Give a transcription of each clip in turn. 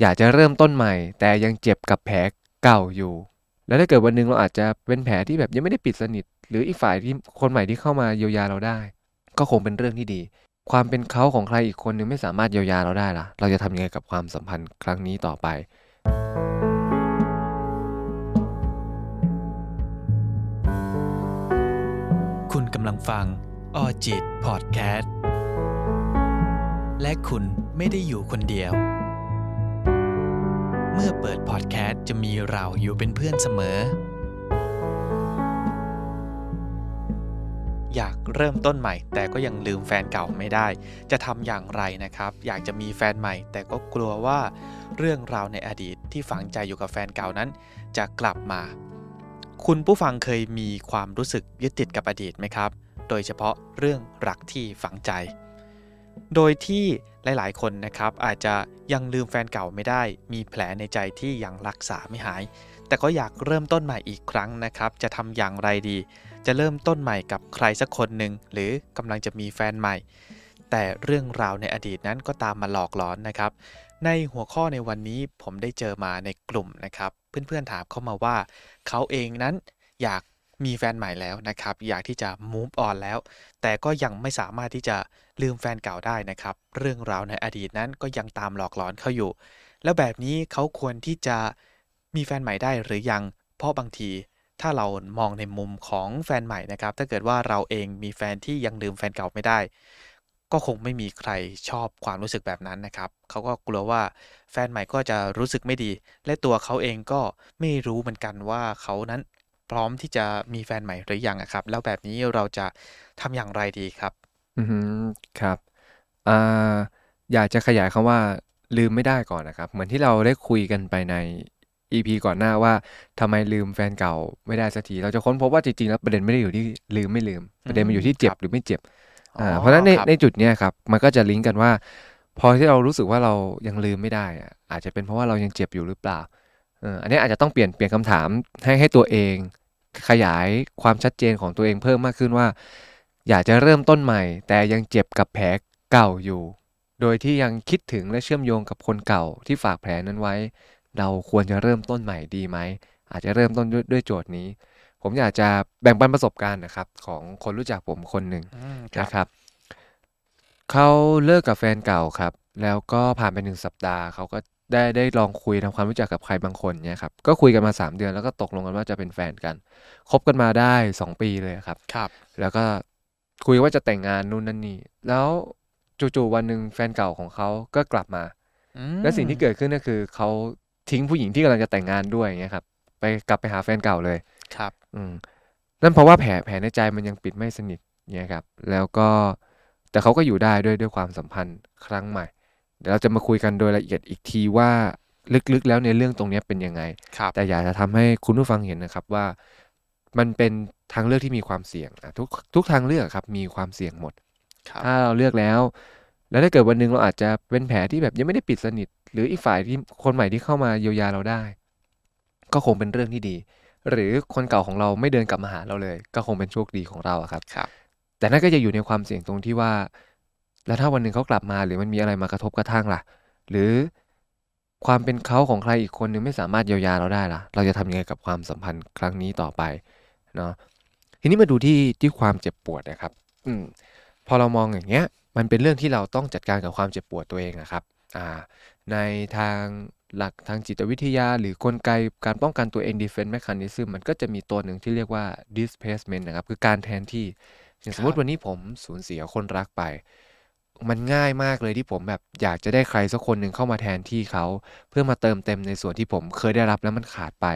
อยากจะเริ่มต้นใหม่ แต่ยังเจ็บกับแผลเก่าอยู่ แล้วถ้าเกิดวันหนึ่งเราอาจจะเป็นแผลที่แบบยังไม่ได้ปิดสนิท หรืออีกฝ่ายที่คนใหม่ที่เข้ามาเยียวยาเราได้ ก็คงเป็นเรื่องที่ดี ความเป็นเขาของใครอีกคนนึงไม่สามารถเยียวยาเราได้ล่ะ เราจะทำยังไงกับความสัมพันธ์ครั้งนี้ต่อไปคุณกำลังฟังออจิตพอดแคสต์ และคุณไม่ได้อยู่คนเดียว เมื่อเปิดพอดแคสต์จะมีเราอยู่เป็นเพื่อนเสมอ อยากเริ่มต้นใหม่ แต่ก็ยังลืมแฟนเก่าไม่ได้ จะทำอย่างไรนะครับ อยากจะมีแฟนใหม่ แต่ก็กลัวว่าเรื่องราวในอดีตที่ฝังใจอยู่กับแฟนเก่านั้น จะกลับมา คุณผู้ฟังเคยมีความรู้สึกยึดติดกับอดีตไหมครับ โดยเฉพาะเรื่องรักที่ฝังใจ โดยที่ หลายๆ คนนะครับอาจจะยังลืมแฟนเก่าไม่ได้ มีแผลในใจที่ยังรักษาไม่หาย แต่ก็อยากเริ่มต้นใหม่อีกครั้งนะครับ จะทำอย่างไรดี จะเริ่มต้นใหม่กับใครสักคนหนึ่งหรือกำลังจะมีแฟนใหม่ แต่เรื่องราวในอดีตนั้นก็ตามมาหลอกหลอนนะครับ ในหัวข้อในวันนี้ผมได้เจอมาในกลุ่มนะครับ เพื่อนๆถามเข้ามาว่า เขาเองนั้นอยากมีแฟนใหม่แล้วนะครับ อยากที่จะ move on แล้ว แต่ก็ยังไม่สามารถที่จะลืมแฟนเก่าได้นะครับ เรื่องราวในอดีตนั้นก็ยังตามหลอกหลอนเขาอยู่ แล้วแบบนี้เขาควรที่จะมีแฟนใหม่ได้หรือยัง เพราะบางทีถ้าเรามองในมุมของแฟนใหม่นะครับ ถ้าเกิดว่าเราเองมีแฟนที่ยังลืมแฟนเก่าไม่ได้ ก็คงไม่มีใครชอบความรู้สึกแบบนั้นนะครับ เขาก็กลัวว่าแฟนใหม่ก็จะรู้สึกไม่ดี และตัวเขาเองก็ไม่รู้เหมือนกันว่าเขานั้น พร้อมที่จะมีแฟนใหม่หรือยังอะครับ แล้วแบบนี้เราจะทำอย่างไรดีครับ อือฮึครับอ่าอยากจะขยายคำว่าลืมไม่ได้ก่อนนะครับ เหมือนที่เราได้คุยกันไปใน EP ก่อนหน้าว่าทำไมลืมแฟนเก่าไม่ได้สักที เราจะค้นพบว่าจริงๆแล้วประเด็นไม่ได้อยู่ที่ลืมไม่ลืม ประเด็นมันอยู่ที่เจ็บหรือไม่เจ็บอ่าเพราะฉะนั้นในครับในจุดเนี้ยครับมันก็จะลิงก์กันว่า พอที่เรารู้สึกว่าเรายังลืมไม่ได้อะอาจจะเป็นเพราะว่าเรายังเจ็บอยู่หรือเปล่าเอออันนี้อาจจะต้องเปลี่ยนเปลี่ยนคำถามให้ให้ตัวเอง ขยายความชัดเจนของตัวเองเพิ่มมากขึ้นว่า อยากจะเริ่มต้นใหม่ แต่ยังเจ็บกับแผลเก่าอยู่ โดยที่ยังคิดถึงและเชื่อมโยงกับคนเก่าที่ฝากแผลนั้นไว้ เราควรจะเริ่มต้นใหม่ดีไหม อาจจะเริ่มต้นด้วยด้วยโจทย์นี้ ผมอยากจะแบ่งปันประสบการณ์นะครับ ของคนรู้จักผมคนหนึ่งอืมครับนะครับเขาเลิกกับแฟนเก่าครับ แล้วก็ผ่านไปหนึ่งสัปดาห์เขาก็ ได้ได้ลองคุยทำความรู้จักกับใครบางคนเนี่ยครับก็คุยกันมา 3 เดือนแล้วก็ตกลงกันว่าจะเป็นแฟนกันคบกันมาได้ 2 ปีเลยครับครับ แล้วก็คุยว่าจะแต่งงานนู่นนั่นนี่แล้วจู่ๆวันหนึ่งแฟนเก่าของเขาก็กลับมาอืมและสิ่งที่เกิดขึ้นก็คือเขาทิ้งผู้หญิงที่กำลังจะแต่งงานด้วยอย่างเงี้ยครับ ไปกลับไปหาแฟนเก่าเลยครับ อืมนั่นเพราะว่าแผลแผลในใจมันยังปิดไม่สนิทเนี่ยครับ แล้วก็แต่เขาก็อยู่ได้ด้วยด้วยความสัมพันธ์ครั้งใหม่ เดี๋ยวเราจะมาคุยกันโดยละเอียดอีกทีว่าลึกๆแล้วในเรื่องตรงเนี้ยเป็นยังไงครับแต่อยากจะทำให้คุณผู้ฟังเห็นนะครับว่ามันเป็นทางเลือกที่มีความเสี่ยงอะทุกทุกทางเลือกครับมีความเสี่ยงหมดครับถ้าเราเลือกแล้ว แล้วถ้าเกิดวันหนึ่งเราอาจจะเป็นแผลที่แบบยังไม่ได้ปิดสนิท หรืออีกฝ่ายที่คนใหม่ที่เข้ามาเยียวยาเราได้ ก็คงเป็นเรื่องที่ดี หรือคนเก่าของเราไม่เดินกลับมาหาเราเลย ก็คงเป็นโชคดีของเราอะครับครับแต่นั่นก็จะอยู่ในความเสี่ยงตรงที่ว่า แล้วถ้าวันหนึ่งเขากลับมาหรือมันมีอะไรมากระทบกระทั่งล่ะ หรือความเป็นเขาของใครอีกคนนึงไม่สามารถเยียวยาเราได้ล่ะ เราจะทำยังไงกับความสัมพันธ์ครั้งนี้ต่อไปเนาะทีนี้มาดูที่ที่ความเจ็บปวดนะครับ อืมพอเรามองอย่างเงี้ย มันเป็นเรื่องที่เราต้องจัดการกับความเจ็บปวดตัวเองนะครับ อ่า ในทางหลักทางจิตวิทยา หรือกลไกการป้องกันตัวเอง defense mechanism มันก็จะมีตัวหนึ่งที่เรียกว่า displacement นะครับ คือการแทนที่อย่างสมมติครับวันนี้ผมสูญเสียคนรักไป มันง่ายมากเลยที่ผมแบบอยากจะได้ใครสักคนหนึ่งเข้ามาแทนที่เขา เพื่อมาเติมเต็มในส่วนที่ผมเคยได้รับแล้วมันขาดไป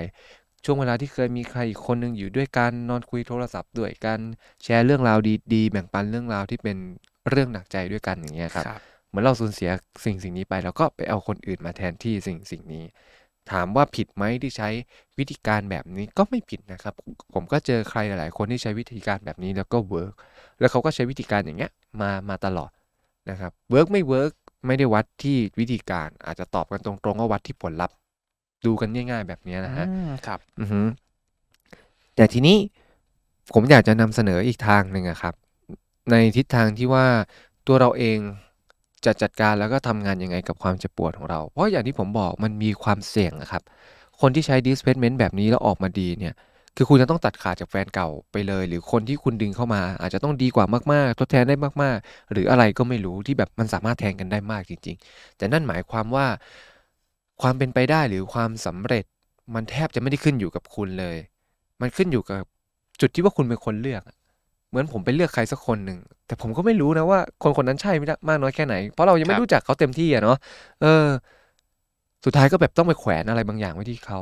ช่วงเวลาที่เคยมีใครอีกคนหนึ่งอยู่ด้วยกันนอนคุยโทรศัพท์ด้วยกันแชร์เรื่องราวดีๆ แบ่งปันเรื่องราวที่เป็นเรื่องหนักใจด้วยกันอย่างเงี้ยครับครับเหมือนเราสูญเสียสิ่งสิ่งนี้ไป แล้วก็ไปเอาคนอื่นมาแทนที่สิ่งสิ่งนี้ ถามว่าผิดไหมที่ใช้วิธีการแบบนี้ก็ไม่ผิดนะครับ ผมก็เจอใครหลาย ๆ คนที่ใช้วิธีการแบบนี้แล้วก็ work แล้วเขาก็ใช้วิธีการอย่างเงี้ยมามาตลอด นะครับ work ไม่ work ไม่ได้วัดที่วิธีการอาจจะตอบกันตรงๆว่าวัดที่ผลลัพธ์ ดูกันง่าย ๆ แบบเนี้ยนะฮะอืมครับอือฮึแต่ทีนี้ผมอยากจะนำเสนออีกทางหนึ่งอะครับ ในทิศทางที่ว่าตัวเราเองจะจัดการแล้วก็ทำงานยังไงกับความเจ็บปวดของเรา เพราะอย่างที่ผมบอกมันมีความเสี่ยงอะครับ คนที่ใช้ displacement แบบนี้แล้วออกมาดีเนี่ย คือคุณจะต้องตัดขาดจากแฟนเก่าไปเลย หรือคนที่คุณดึงเข้ามา อาจจะต้องดีกว่ามากๆ ทดแทนได้มากๆ หรืออะไรก็ไม่รู้ที่แบบมันสามารถแทนกันได้มากจริง ๆ แต่นั่นหมายความว่าความเป็นไปได้หรือความสำเร็จมันแทบจะไม่ได้ขึ้นอยู่กับคุณเลย มันขึ้นอยู่กับจุดที่ว่าคุณเป็นคนเลือก เหมือนผมไปเลือกใครสักคนหนึ่ง แต่ผมก็ไม่รู้นะว่าคนคนนั้นใช่ไม่ได้มากน้อยแค่ไหน เพราะเรายังไม่รู้จักเขาเต็มที่อะเนาะ เออ สุดท้ายก็แบบต้องไปแขวนอะไรบางอย่างไว้ที่เขา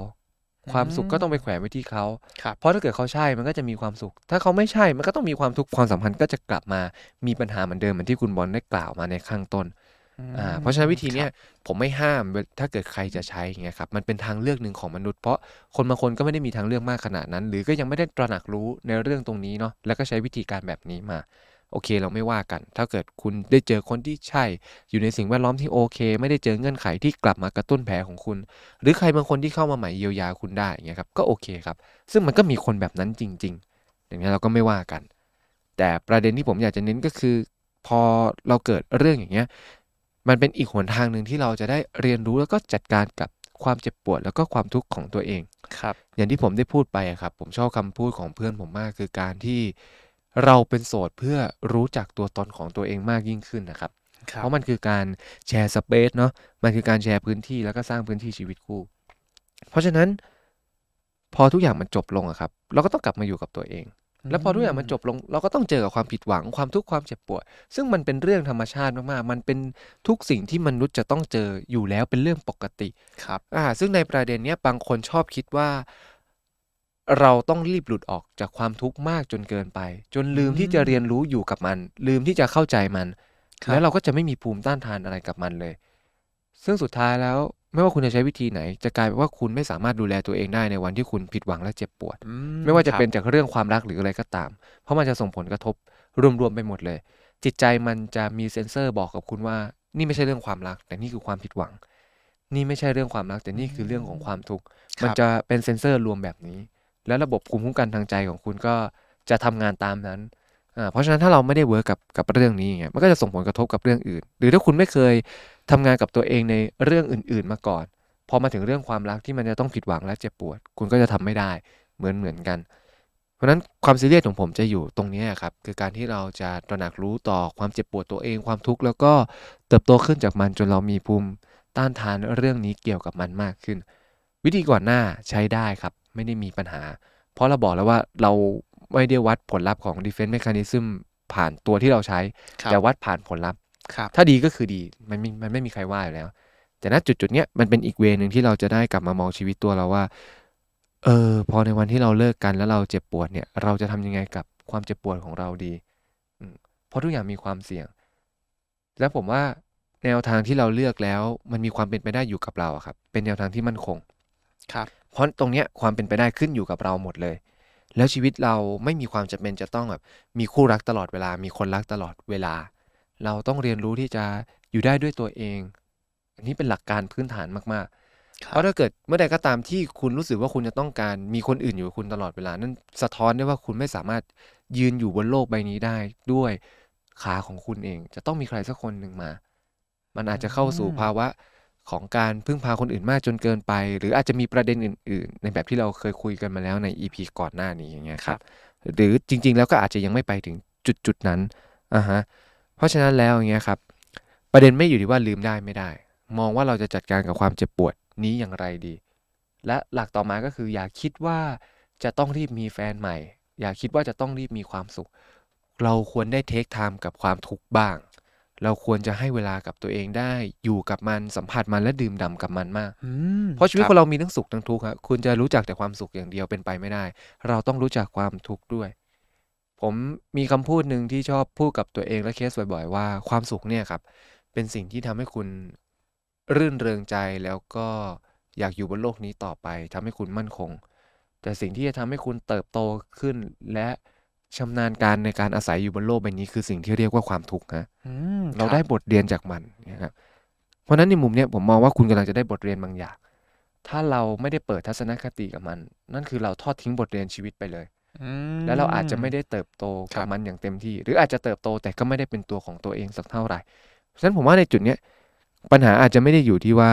ความสุขก็ต้องไปแขวนไว้ที่เขาครับเพราะถ้าเกิดเขาใช่มันก็จะมีความสุข ถ้าเขาไม่ใช่มันก็ต้องมีความทุกข์ความสัมพันธ์ก็จะกลับมามีปัญหาเหมือนเดิมเหมือนที่คุณบอลได้กล่าวมาในข้างต้นอ่าเพราะฉะนั้นวิธีเนี้ยผมไม่ห้ามเวถ้าเกิดใครจะใช้อย่างเงี้ยครับมันเป็นทางเลือกหนึ่งของมนุษย์เพราะคนบางคนก็ไม่ได้มีทางเลือกมากขนาดนั้น หรือก็ยังไม่ได้ตระหนักรู้ในเรื่องตรงนี้เนาะแล้วก็ใช้วิธีการแบบนี้มา โอเคเราไม่ว่ากัน ถ้าเกิดคุณได้เจอคนที่ใช่ อยู่ในสิ่งแวดล้อมที่โอเค ไม่ได้เจอเงื่อนไขที่กลับมากระตุ้นแผลของคุณ หรือใครบางคนที่เข้ามาใหม่เยียวยาคุณได้อย่างเงี้ยครับก็โอเคครับ ซึ่งมันก็มีคนแบบนั้นจริง ๆ อย่างนี้ยเราก็ไม่ว่ากัน แต่ประเด็นที่ผมอยากจะเน้นก็คือ พอเราเกิดเรื่องอย่างเงี้ยมันเป็นอีกหนทางหนึ่งที่เราจะได้เรียนรู้แล้วก็จัดการกับความเจ็บปวดแล้วก็ความทุกข์ของตัวเองครับ อย่างที่ผมได้พูดไปอะครับ ผมชอบคำพูดของเพื่อนผมมากคือการที่ เราเป็นโสดเพื่อรู้จักตัวตนของตัวเองมากยิ่งขึ้นนะครับครับ เพราะมันคือการแชร์สเปซเนาะมันคือการแชร์พื้นที่แล้วก็สร้างพื้นที่ชีวิตคู่ เพราะฉะนั้น พอทุกอย่างมันจบลงอะครับ เราก็ต้องกลับมาอยู่กับตัวเอง แล้วพอทุกอย่างมันจบลง เราก็ต้องเจอกับความผิดหวังความทุกข์ความเจ็บปวด ซึ่งมันเป็นเรื่องธรรมชาติมากๆมันเป็นทุกสิ่งที่มนุษย์จะต้องเจออยู่แล้วเป็นเรื่องปกติครับอ่าซึ่งในประเด็นเนี้ยบางคนชอบคิดว่า เราต้องรีบหลุดออกจากความทุกข์มากจนเกินไป จนลืมที่จะเรียนรู้อยู่กับมัน ลืมที่จะเข้าใจมันครับแล้วเราก็จะไม่มีภูมิต้านทานอะไรกับมันเลย ซึ่งสุดท้ายแล้วไม่ว่าคุณจะใช้วิธีไหน จะกลายเป็นว่าคุณไม่สามารถดูแลตัวเองได้ในวันที่คุณผิดหวังและเจ็บปวดอืไม่ว่าจะครับเป็นจากเรื่องความรักหรืออะไรก็ตาม เพราะมันจะส่งผลกระทบรวมๆไปหมดเลย จิตใจมันจะมีเซ็นเซอร์บอกกับคุณว่า นี่ไม่ใช่เรื่องความรัก แต่นี่คือความผิดหวัง นี่ไม่ใช่เรื่องความรักแต่นี่คือเรื่องของความทุกข์ครับมันจะเป็นเซ็นเซอร์รวมแบบนี้ แล้วระบบภูมิคุ้มกันทางใจของคุณก็จะทำงานตามนั้นอ่าเพราะฉะนั้นถ้าเราไม่ได้ work กับกับเรื่องนี้อย่างเงี้ยมันก็จะส่งผลกระทบกับเรื่องอื่น หรือถ้าคุณไม่เคยทำงานกับตัวเองในเรื่องอื่น ๆมาก่อน พอมาถึงเรื่องความรักที่มันจะต้องผิดหวังและเจ็บปวด คุณก็จะทำไม่ได้เหมือนเหมือนกัน เพราะฉะนั้นความซีเรียสของผมจะอยู่ตรงนี้ครับคือการที่เราจะตระหนักรู้ต่อความเจ็บปวดตัวเองความทุกข์แล้วก็เติบโตขึ้นจากมันจนเรามีภูมิต้านทานเรื่องนี้เกี่ยวกับมันมากขึ้น วิธีก่อนหน้าใช้ได้ครับ ไม่ได้มีปัญหา เพราะเราบอกแล้วว่าเราไม่ได้วัดผลลัพธ์ของ defense mechanism ผ่านตัวที่เราใช้ครับแต่วัดผ่านผลลัพธ์ครับถ้าดีก็คือดี มันไม่มันไม่มีใครว่าอยู่แล้ว แต่ณจุดจุดๆเนี้ยมันเป็นอีกเวนึงที่เราจะได้กลับมามองชีวิตตัวเราว่า เออ พอในวันที่เราเลิกกันแล้วเราเจ็บปวดเนี่ย เราจะทำยังไงกับความเจ็บปวดของเราดีอืมเพราะทุกอย่างมีความเสี่ยง แล้วผมว่าแนวทางที่เราเลือกแล้ว มันมีความเป็นไปได้อยู่กับเราอะครับ เป็นแนวทางที่มั่นคง ครับ เพราะตรงเนี้ยความเป็นไปได้ขึ้นอยู่กับเราหมดเลย แล้วชีวิตเราไม่มีความจำเป็นจะต้องแบบมีคู่รักตลอดเวลา มีคนรักตลอดเวลา เราต้องเรียนรู้ที่จะอยู่ได้ด้วยตัวเอง อันนี้เป็นหลักการพื้นฐานมากๆคเพรับราะถ้าเกิดเมื่อใดก็ตามที่คุณรู้สึกว่าคุณจะต้องการมีคนอื่นอยู่กับคุณตลอดเวลา นั่นสะท้อนได้ว่าคุณไม่สามารถยืนอยู่บนโลกใบนี้ได้ด้วยขาของคุณเอง จะต้องมีใครสักคนหนึ่งมา มันอาจจะเข้าสู่ภาวะ ของการพึ่งพาคนอื่นมากจนเกินไป หรืออาจจะมีประเด็นอื่น ๆ ในแบบที่เราเคยคุยกันมาแล้วใน EP ก่อนหน้านี้อย่างเงี้ยครับหรือจริง ๆ แล้วก็อาจจะยังไม่ไปถึงจุดจุดๆนั้นอ่าฮะเพราะฉะนั้นแล้วอย่างเงี้ยครับ ประเด็นไม่อยู่ที่ว่าลืมได้ไม่ได้ มองว่าเราจะจัดการกับความเจ็บปวดนี้อย่างไรดี และหลักต่อมาก็คืออย่าคิดว่าจะต้องรีบมีแฟนใหม่ อย่าคิดว่าจะต้องรีบมีความสุข เราควรได้เทคไทม์กับความทุกข์บ้าง เราควรจะให้เวลากับตัวเองได้อยู่กับมันสัมผัสมันและดื่มด่ำกับมันมากอืมเพราะชีวิตคคบนเรามีทั้งสุขทั้งทุกข์ครับคุณจะรู้จักแต่ความสุขอย่างเดียวเป็นไปไม่ได้ เราต้องรู้จักความทุกข์ด้วย ผมมีคำพูดหนึ่งที่ชอบพูดกับตัวเองและเคสบ่อยๆ ว่าความสุขเนี่ยครับ เป็นสิ่งที่ทำให้คุณรื่นเริงใจแล้วก็อยากอยู่บนโลกนี้ต่อไปทำให้คุณมั่นคง แต่สิ่งที่จะทำให้คุณเติบโตขึ้นและ ชำนาญการในการอาศัยอยู่บนโลกใบนี้คือสิ่งที่เรียกว่าความทุกข์ฮะอืมเราคบได้บทเรียนจากมันนะครับเพราะฉะนั้นในมุมเนี้ยผมมองว่าคุณกำลังจะได้บทเรียนบางอย่าง ถ้าเราไม่ได้เปิดทัศนคติกับมัน นั่นคือเราทอดทิ้งบทเรียนชีวิตไปเลยอืมแล้วเราอาจจะไม่ได้เติบโตครักับบมันอย่างเต็มที่ หรืออาจจะเติบโตแต่ก็ไม่ได้เป็นตัวของตัวเองสักเท่าไหร่ฉะนั้นผมว่าในจุดเนี้ยปัญหาอาจจะไม่ได้อยู่ที่ว่า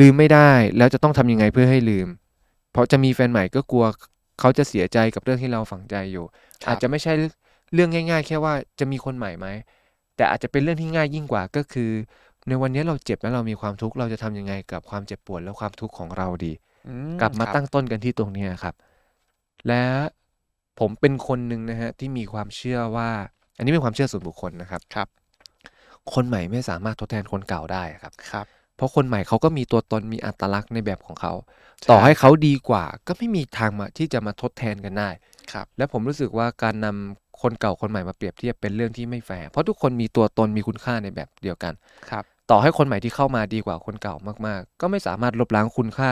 ลืมไม่ได้แล้วจะต้องทำยังไงเพื่อให้ลืม เพราะจะมีแฟนใหม่ก็กลัว เขาจะเสียใจกับเรื่องที่เราฝังใจอยู่ครับอาจจะไม่ใช่เรื่องง่าย ๆ แค่ว่าจะมีคนใหม่ไหม แต่อาจจะเป็นเรื่องที่ง่ายยิ่งกว่าก็คือ ในวันนี้เราเจ็บแล้วเรามีความทุกข์เราจะทำยังไงกับความเจ็บปวดและความทุกข์ของเราดี อืกลับมาครับตั้งต้นกันที่ตรงเนี้ยครับ และผมเป็นคนหนึ่งนะฮะที่มีความเชื่อว่า อันนี้เป็นความเชื่อส่วนบุคคลนะครับ ครับ คนใหม่ไม่สามารถทดแทนคนเก่าได้ครับ ครับ เพราะคนใหม่เขาก็มีตัวตนมีอัตลักษณ์ในแบบของเขา ต่อให้เขาดีกว่า ก็ไม่มีทางมาที่จะมาทดแทนกันได้ครับ และผมรู้สึกว่าการนำคนเก่าคนใหม่มาเปรียบเทียบเป็นเรื่องที่ไม่แฟร์เพราะทุกคนมีตัวตนมีคุณค่าในแบบเดียวกันครับ ต่อให้คนใหม่ที่เข้ามาดีกว่าคนเก่ามากๆ ก็ไม่สามารถลบล้างคุณค่า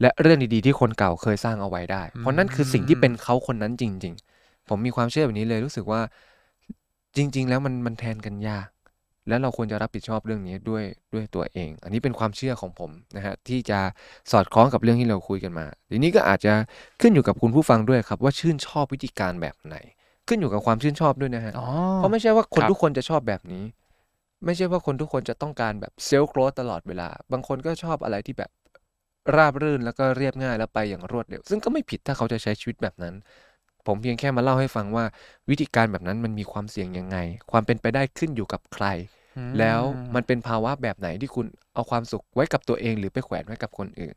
และเรื่องดีๆที่คนเก่าเคยสร้างเอาไว้ได้ เพราะนั่นคือสิ่งที่เป็นเขาคนนั้นจริง ๆ ผมมีความเชื่อแบบนี้เลยรู้สึกว่าจริง ๆ แล้วมันมันแทนกันยาก และเราควรจะรับผิดชอบเรื่องนี้ด้วยด้วยตัวเอง อันนี้เป็นความเชื่อของผมนะฮะที่จะสอดคล้องกับเรื่องที่เราคุยกันมาทีนี้ก็อาจจะขึ้นอยู่กับคุณผู้ฟังด้วยครับ ว่าชื่นชอบวิธีการแบบไหน ขึ้นอยู่กับความชื่นชอบด้วยนะฮะอ๋อเพราะไม่ใช่ว่าคนครับทุกคนจะชอบแบบนี้ ไม่ใช่ว่าคนทุกคนจะต้องการแบบเซลล์โกรธตลอดเวลา บางคนก็ชอบอะไรที่แบบราบรื่นแล้วก็เรียบง่ายแล้วไปอย่างรวดเร็ว ซึ่งก็ไม่ผิดถ้าเขาจะใช้ชีวิตแบบนั้น ผมเพียงแค่มาเล่าให้ฟังว่า วิธีการแบบนั้นมันมีความเสี่ยงยังไง ความเป็นไปได้ขึ้นอยู่กับใครอืมแล้วมันเป็นภาวะแบบไหนที่คุณเอาความสุขไว้กับตัวเองหรือไปแขวนไว้กับคนอื่น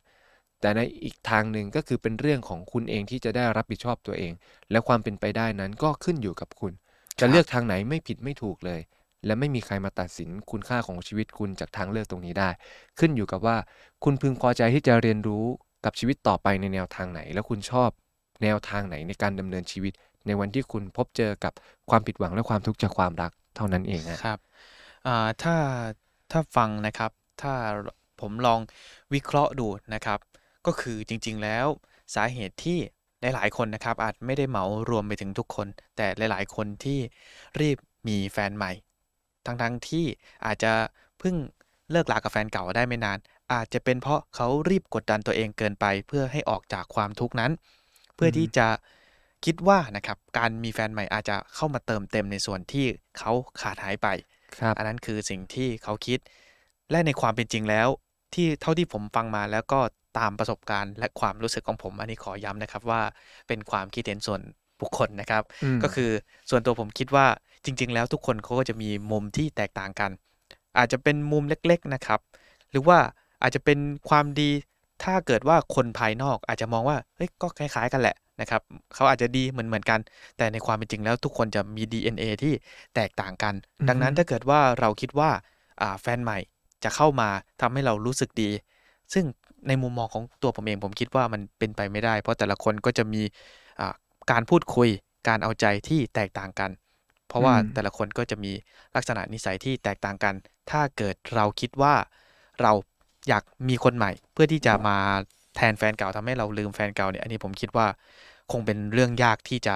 แต่ในอีกทางหนึ่งก็คือเป็นเรื่องของคุณเองที่จะได้รับผิดชอบตัวเอง และความเป็นไปได้นั้นก็ขึ้นอยู่กับคุณ จะเลือกทางไหนไม่ผิดไม่ถูกเลย และไม่มีใครมาตัดสินคุณค่าของชีวิตคุณจากทางเลือกตรงนี้ได้ ขึ้นอยู่กับว่า คุณพึงพอใจที่จะเรียนรู้กับชีวิตต่อไปในแนวทางไหน และคุณชอบ แนวทางไหนในการดำเนินชีวิต ในวันที่คุณพบเจอกับความผิดหวังและความทุกข์จากความรักเท่านั้นเองครับถ้าถ้าฟังนะครับ ถ้าผมลองวิเคราะห์ดูนะครับ ก็คือจริง ๆ แล้วสาเหตุที่หลาย ๆ คนนะครับ อาจไม่ได้เหมารวมไปถึงทุกคน แต่หลาย ๆ คนที่รีบมีแฟนใหม่ ทั้ง ๆ ที่อาจจะเพิ่งเลิกลากับแฟนเก่าได้ไม่นาน อาจจะเป็นเพราะเขารีบกดดันตัวเองเกินไป เพื่อให้ออกจากความทุกข์นั้น เพื่อที่จะคิดว่านะครับการมีแฟนใหม่อาจจะเข้ามาเติมเต็มในส่วนที่เขาขาดหายไปครับอันนั้นคือสิ่งที่เขาคิด และในความเป็นจริงแล้ว ที่เท่าที่ผมฟังมาแล้วก็ตามประสบการณ์และความรู้สึกของผม อันนี้ขอย้ำนะครับว่าเป็นความคิดเห็นส่วนบุคคลนะครับอืมก็คือส่วนตัวผมคิดว่าจริง ๆ แล้วทุกคนเขาก็จะมีมุมที่แตกต่างกัน อาจจะเป็นมุมเล็ก ๆนะครับ หรือว่าอาจจะเป็นความดี ถ้าเกิดว่าคนภายนอกอาจจะมองว่าเฮ้ยก็คล้ายๆกันแหละนะครับเขาอาจจะดีเหมือนเหมือนๆกัน แต่ในความเป็นจริงแล้วทุกคนจะมี DNA ที่แตกต่างกันอือฮึดังนั้นถ้าเกิดว่าเราคิดว่าอ่าแฟนใหม่จะเข้ามาทำให้เรารู้สึกดี ซึ่งในมุมมองของตัวผมเองผมคิดว่ามันเป็นไปไม่ได้ เพราะแต่ละคนก็จะมีอ่าการพูดคุยการเอาใจที่แตกต่างกัน เพราะว่าอืมแต่ละคนก็จะมีลักษณะนิสัยที่แตกต่างกัน ถ้าเกิดเราคิดว่าเรา อยากมีคนใหม่ เพื่อที่จะมาแทนแฟนเก่าทำให้เราลืมแฟนเก่าเนี่ยอันนี้ผมคิดว่าคงเป็นเรื่องยากที่จะ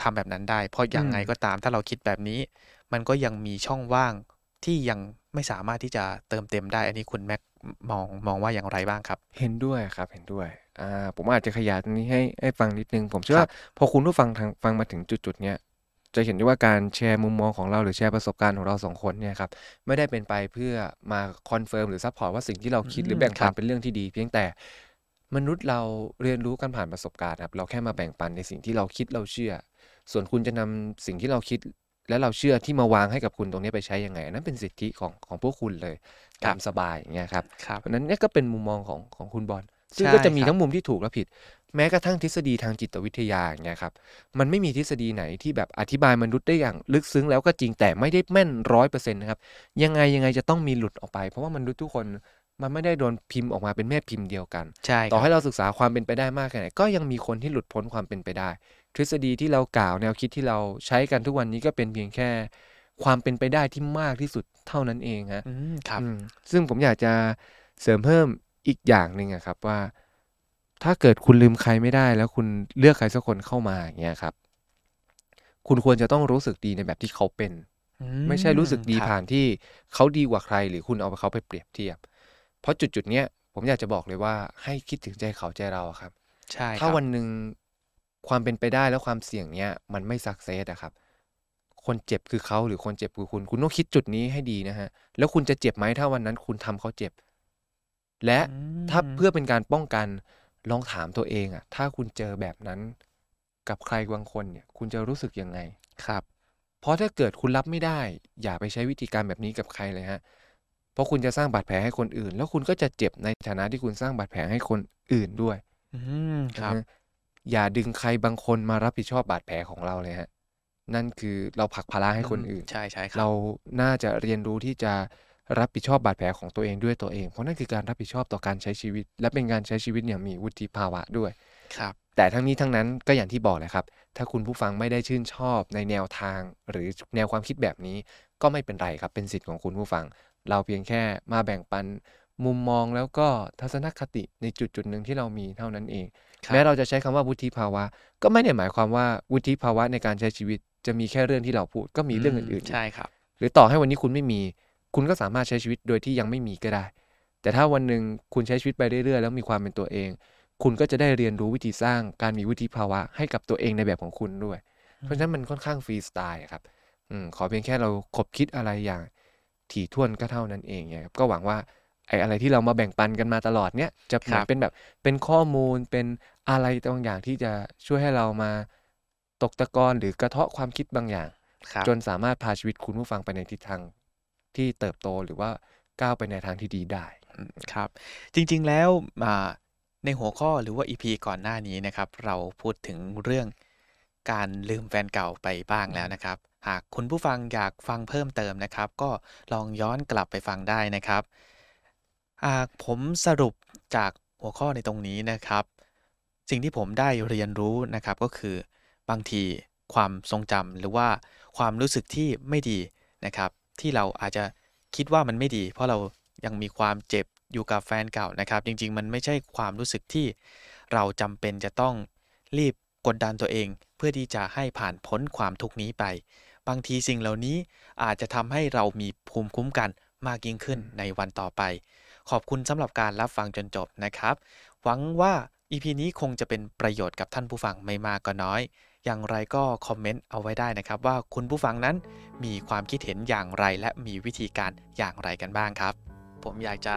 ทำแบบนั้นได้ เพราะยังไงก็ตามถ้าเราคิดแบบนี้ มันก็ยังมีช่องว่างที่ยังไม่สามารถที่จะเติมเต็มได้ อันนี้คุณแม็กมองมองว่าอย่างไรบ้างครับ เห็นด้วยครับเห็นด้วยอ่าผมอาจจะขยายตรงนี้ให้ให้ฟังนิดนึง ผมเชื่อครัว่าบพอคุณผู้ฟังทางฟังมาถึงจุดๆเนี้ย จะเห็นได้ว่าการแชร์มุมมองของเราหรือแชร์ประสบการณ์ของเราสองคนเนี่ยครับไม่ได้เป็นไปเพื่อมา confirm หรือ support ว่าสิ่งที่เราคิดหรือแบ่งปันเป็นเรื่องที่ดี เพียงแต่มนุษย์เราเรียนรู้กันผ่านประสบการณ์ครับเราแค่มาแบ่งปันในสิ่งที่เราคิดเราเชื่อ ส่วนคุณจะนำสิ่งที่เราคิดและเราเชื่อที่มาวางให้กับคุณตรงนี้ไปใช้ยังไงอันนั้นเป็นสิทธิของของพวกคุณเลยครัตาบมสบายอย่างเงี้ยครับครับเพราะฉะนั้นเนี่ยก็เป็นมุมมองของของคุณบอลซึ่งใช่ก็จะมีครับทั้งมุมที่ถูกและผิด แม้กระทั่งทฤษฎีทางจิตวิทยาอย่างเงี้ยครับ มันไม่มีทฤษฎีไหนที่แบบอธิบายมนุษย์ได้อย่างลึกซึ้งแล้วก็จริงแต่ไม่ได้แม่นร้อยเปอร์เซ็นต์นะครับ ยังไงยังไงจะต้องมีหลุดออกไป เพราะว่ามนุษย์ทุกคนมันไม่ได้โดนพิมพ์ออกมาเป็นแม่พิมพ์เดียวกัน ใช่คต่อรับให้เราศึกษาความเป็นไปได้มากแค่ไหนก็ยังมีคนที่หลุดพ้นความเป็นไปได้ ทฤษฎีที่เรากล่าวแนวคิดที่เราใช้กันทุกวันนี้ก็เป็นเพียงแค่ ความเป็นไปได้ที่มากที่สุดเท่านั้นเองฮะอืมครับอืมซึ่งผมอยากจะเสริมเพิ่มอีกอย่างหนึ่งอะครับว่า ถ้าเกิดคุณลืมใครไม่ได้ แล้วคุณเลือกใครสักคนเข้ามาอย่างเงี้ยครับ คุณควรจะต้องรู้สึกดีในแบบที่เขาเป็นอืไม่ใช่รู้สึกดีครับผ่านที่เขาดีกว่าใคร หรือคุณเอาเขาไปเปรียบเทียบ เพราะจุดจุดๆเนี้ยผมอยากจะบอกเลยว่าให้คิดถึงใจเขาใจเราอะครับ ใช่คถ้ารับวันหนึ่งความเป็นไปได้แล้วความเสี่ยงเนี้ยมันไม่สักเซสอะครับคคนเจ็บคือเขาหรือคนเจ็บคือคุณ คุณต้องคิดจุดนี้ให้ดีนะฮะ แล้วคุณจะเจ็บไหมถ้าวันนั้นคุณทำเขาเจ็บ และอืถ้ามเพื่อเป็นการป้องกัน ลองถามตัวเองอะถ้าคุณเจอแบบนั้น กับใครบางคนเนี่ย คุณจะรู้สึกยังไงครับ เพราะถ้าเกิดคุณรับไม่ได้ อย่าไปใช้วิธีการแบบนี้กับใครเลยฮะ เพราะคุณจะสร้างบาดแผลให้คนอื่น แล้วคุณก็จะเจ็บในฐานะที่คุณสร้างบาดแผลให้คนอื่นด้วย อืมครับนะฮะอย่าดึงใครบางคนมารับผิดชอบบาดแผลของเราเลยฮะ นั่นคือเราผลักภาระให้คนอื่น ใช่ใช่ครัเราบน่าจะเรียนรู้ที่จะ รับผิดชอบบาดแผลของตัวเองด้วยตัวเอง เพราะนั่นคือการรับผิดชอบต่อการใช้ชีวิต และเป็นการใช้ชีวิตอย่างมีวุฒิภาวะด้วยครับแต่ทั้งนี้ทั้งนั้นก็อย่างที่บอกแหละครับ ถ้าคุณผู้ฟังไม่ได้ชื่นชอบในแนวทาง หรือแนวความคิดแบบนี้ก็ไม่เป็นไรครับเป็นสิทธิ์ของคุณผู้ฟัง เราเพียงแค่มาแบ่งปันมุมมองแล้วก็ทัศนคติในจุดจุดๆหนึ่งที่เรามีเท่านั้นเองครับแม้เราจะใช้คำว่าวุฒิภาวะ ก็ไม่ได้หมายความว่าวุฒิภาวะในการใช้ชีวิต จะมีแค่เรื่องที่เราพูดก็มีเรื่องอื่นๆอีกใช่ครับ หรือต่อให้วันนี้คุณไม่มี คุณก็สามารถใช้ชีวิตโดยที่ยังไม่มีก็ได้ แต่ถ้าวันหนึ่งคุณใช้ชีวิตไปเรื่อยๆ แล้วมีความเป็นตัวเอง คุณก็จะได้เรียนรู้วิธีสร้างการมีวุฒิภาวะให้กับตัวเองในแบบของคุณด้วย เพราะฉะนั้นมันค่อนข้างฟรีสไตล์อะครับอืมขอเพียงแค่เราคบคิดอะไรอย่างถี่ถ้วนก็เท่านั้นเองไงครับก็หวังว่าไอ้อะไรที่เรามาแบ่งปันกันมาตลอดเนี้ยจะเหมือนครับเป็นแบบเป็นข้อมูลเป็นอะไรบางอย่างที่จะช่วยให้เรามาตกตะกอนหรือกระเทาะความคิดบางอย่างครับจนสามารถพาชีวิตคุณผู้ฟังไปในทิศทาง ที่เติบโตหรือว่าก้าวไปในทางที่ดีได้อืมครับ จริงๆแล้วอ่าในหัวข้อหรือว่า EP ก่อนหน้านี้นะครับ เราพูดถึงเรื่องการลืมแฟนเก่าไปบ้างแล้วนะครับ หากคุณผู้ฟังอยากฟังเพิ่มเติมนะครับ ก็ลองย้อนกลับไปฟังได้นะครับหากผมสรุปจากหัวข้อในตรงนี้นะครับ สิ่งที่ผมได้เรียนรู้นะครับก็คือบางทีความทรงจำหรือว่าความรู้สึกที่ไม่ดีนะครับ ที่เราอาจจะคิดว่ามันไม่ดี เพราะเรายังมีความเจ็บอยู่กับแฟนเก่านะครับ จริง ๆ มันไม่ใช่ความรู้สึกที่เราจำเป็นจะต้องรีบกดดันตัวเอง เพื่อที่จะให้ผ่านพ้นความทุกนี้ไป บางทีสิ่งเหล่านี้อาจจะทำให้เรามีภูมิคุ้มกันมากยิ่งขึ้นในวันต่อไป ขอบคุณสำหรับการรับฟังจนจบนะครับ หวังว่า EP นี้คงจะเป็นประโยชน์กับท่านผู้ฟังไม่มากก็น้อย อย่างไรก็คอมเมนต์เอาไว้ได้นะครับ ว่าคุณผู้ฟังนั้นมีความคิดเห็นอย่างไรและมีวิธีการอย่างไรกันบ้างครับ ผมอยากจะ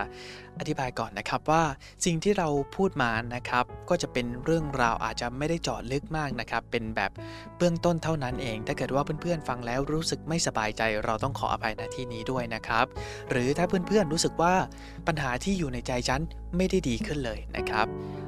อธิบายก่อนนะครับว่าสิ่งที่เราพูดมานะครับ ก็จะเป็นเรื่องราวอาจจะไม่ได้เจาะลึกมากนะครับ เป็นแบบเบื้องต้นเท่านั้นเอง ถ้าเกิดว่าเพื่อนๆฟังแล้วรู้สึกไม่สบายใจ เราต้องขออภัยณที่นี้ด้วยนะครับ หรือถ้าเพื่อนๆรู้สึกว่าปัญหาที่อยู่ในใจฉันไม่ได้ดีขึ้นเลยนะครับ